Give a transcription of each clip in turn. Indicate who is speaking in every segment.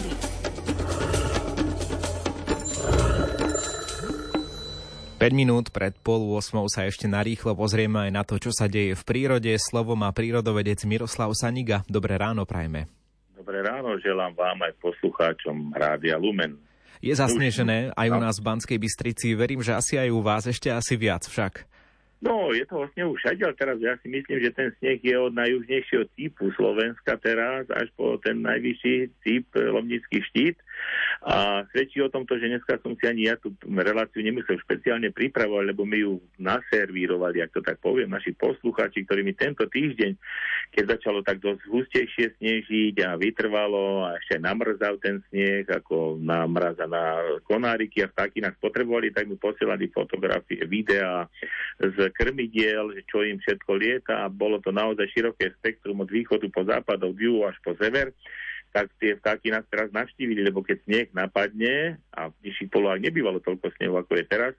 Speaker 1: prírody.
Speaker 2: Päť minút pred pol 8 sa ešte narýchlo pozrieme aj na to, čo sa deje v prírode. Slovo má prírodovedec Miroslav Saniga. Dobré ráno prajme.
Speaker 3: Dobré ráno, želám vám aj poslucháčom Rádia Lumen.
Speaker 2: Je zasnežené aj u nás v Banskej Bystrici. Verím, že asi aj u vás ešte asi viac však.
Speaker 3: No, je toho snehu všade, ale teraz ja si myslím, že ten sneh je od najjužnejšieho typu Slovenska teraz až po ten najvyšší typ Lomnický štít. A svedčí o tomto, že dneska som si ani ja tú reláciu nemusel špeciálne pripravovať, lebo my ju naservírovali, ak to tak poviem, naši poslucháči, ktorí mi tento týždeň, keď začalo tak dosť hustejšie snežiť a vytrvalo a ešte namrzal ten sneh, ako namraza na konáriky a vtáky nás potrebovali, tak mi posielali fotografie, videá z krmidiel, čo im všetko lieta. A bolo to naozaj široké spektrum od východu po západ, od juhu až po sever tak tie vtáky nás teraz navštívili, lebo keď sneh napadne a v nižších polohách nebývalo toľko snehu, ako je teraz,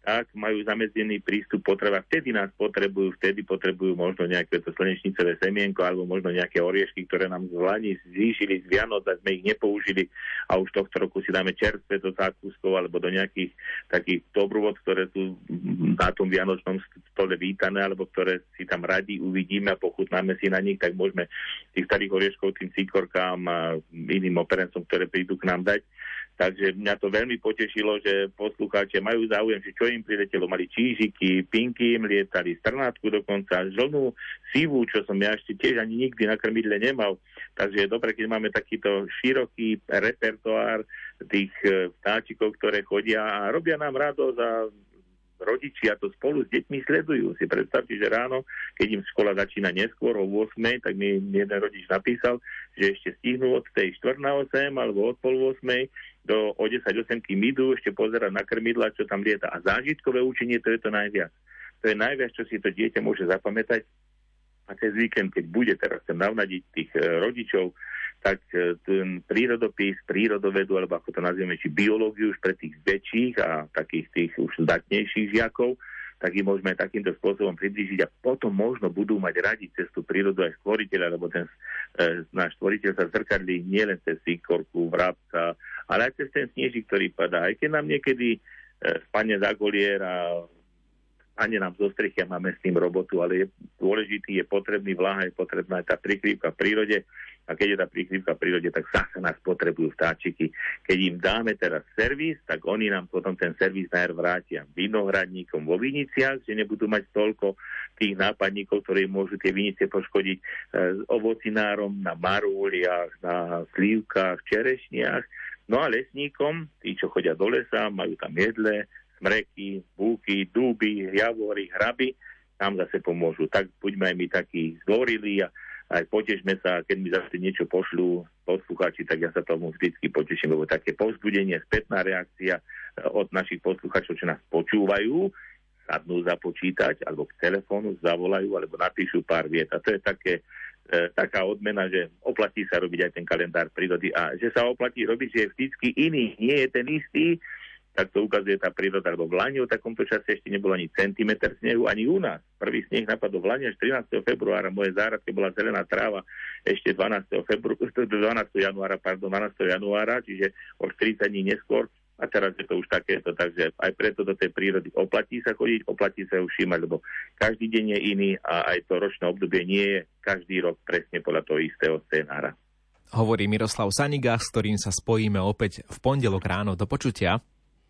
Speaker 3: tak majú zamedzený prístup potreba. Vtedy nás potrebujú, vtedy potrebujú možno nejaké to slnečnicové semienko alebo možno nejaké oriešky, ktoré nám z Lani zvýšili z Vianoc a sme ich nepoužili a už tohto roku si dáme čerstvé do zákuskov alebo do nejakých takých dobrôvod, ktoré sú na tom Vianočnom stole vítané alebo ktoré si tam radi uvidíme a pochutnáme si na nich, tak môžeme tých starých orieškov tým cikorkám a iným operencom, ktoré prídu k nám dať Takže mňa to veľmi potešilo, že poslucháči majú záujem, že čo im priletelo. Mali čížiky, pinky im lietali, strnátku dokonca, žlnú, sivú, čo som ja ešte tiež ani nikdy na krmidle nemal. Takže je dobré, keď máme takýto široký repertoár tých e, vtáčikov, ktoré chodia a robia nám radosť a rodičia to spolu s deťmi sledujú. Si predstavte, že ráno, keď im škola začína neskôr o 8, tak mi jeden rodič napísal, že ešte stihnú od tej 4 na 8 alebo od pol 8 do o 10 8 kým idú ešte pozerať na krmidla, čo tam lieta. A zážitkové učenie to je to najviac. To je najviac, čo si to dieťa môže zapamätať. A cez víkend, keď bude teraz chcem navnadiť tých e, rodičov, tak e, ten prírodopis, prírodovedu, alebo ako to nazvieme, či biológiu už pre tých väčších a takých tých už zdatnejších žiakov, tak ich môžeme takýmto spôsobom priblížiť a potom možno budú mať radi cez prírodu aj stvoriteľa, lebo ten e, náš stvoriteľ sa zrkadlí nielen cez síkorku, vrabca, ale aj cez ten snežík, ktorý padá. Aj keď nám niekedy e, spadne za golier a ani nám zo strechy a máme s tým robotu, ale je dôležitý, je potrebný vláha, je potrebná aj tá prikrývka v prírode a keď je tá prikrývka v prírode, tak zase nás potrebujú vtáčiky. Keď im dáme teraz servis, tak oni nám potom ten servis najer vrátia vinohradníkom vo viniciach, že nebudú mať toľko tých nápadníkov, ktorí môžu tie vinice poškodiť e, ovocinárom na marúliach, na slívkach, čerešniach. No a lesníkom, tí, čo chodia do lesa, majú tam jedle, smreky, búky, dúby, javory, hraby, nám zase pomôžu. Tak buďme aj my takí zdvorili a aj potežme sa, keď mi zase niečo pošlú poslucháči, tak ja sa tomu vždycky poteším, lebo také povzbudenie, spätná reakcia e, od našich poslucháčov, čo nás počúvajú, sadnú započítať, alebo k telefónu zavolajú, alebo napíšu pár viet. A to je také, e, taká odmena, že oplatí sa robiť aj ten kalendár prírody a že sa oplatí robiť, že je vždycky iný, nie je ten istý, tak to ukazuje tá príroda, lebo v Lani o takomto čase ešte nebolo ani centimetr snehu, ani u nás. Prvý sneh napadol v Lani až 13. februára, moje záradke bola zelená tráva ešte 12. Febru- 12. januára, pardon, 12. januára, čiže o 30 dní neskôr. A teraz je to už takéto, takže aj preto do tej prírody oplatí sa chodiť, oplatí sa ju všímať, lebo každý deň je iný a aj to ročné obdobie nie je každý rok presne podľa toho istého scénára.
Speaker 2: Hovorí Miroslav Saniga, s ktorým sa spojíme opäť v pondelok ráno. Do počutia.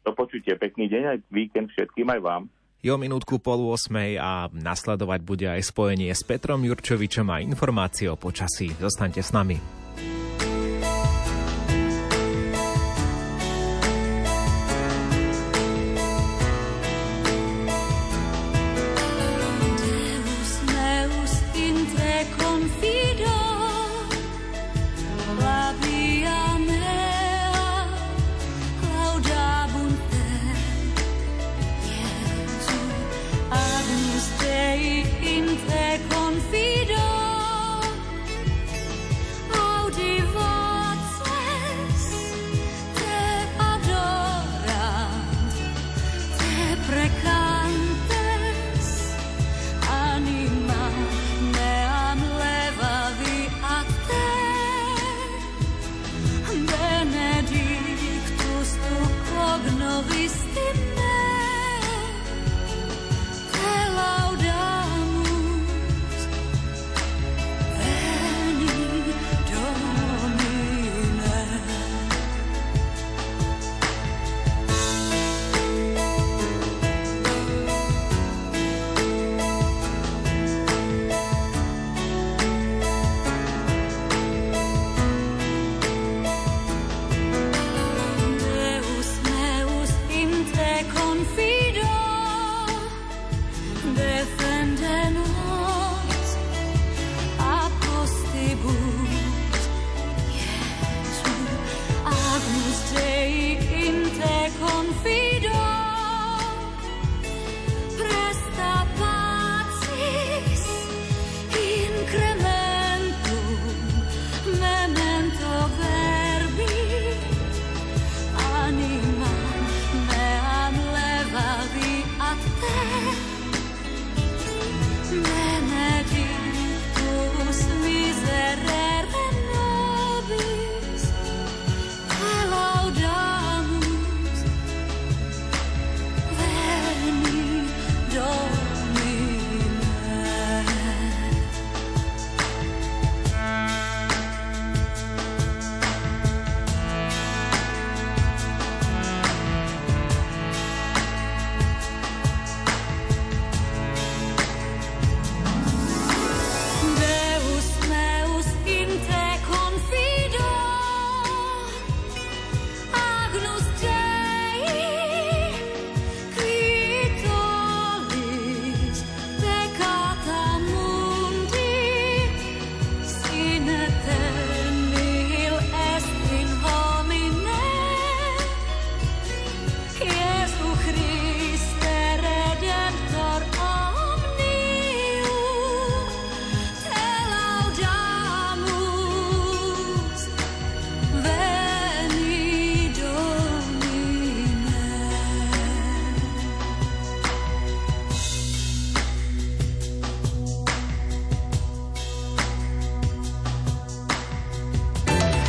Speaker 3: Do počutia, pekný deň aj víkend všetkým aj vám.
Speaker 2: Jo minútku pol 8 a nasledovať bude aj spojenie s Petrom Jurčovičom a informácie o počasí. Zostaňte s nami.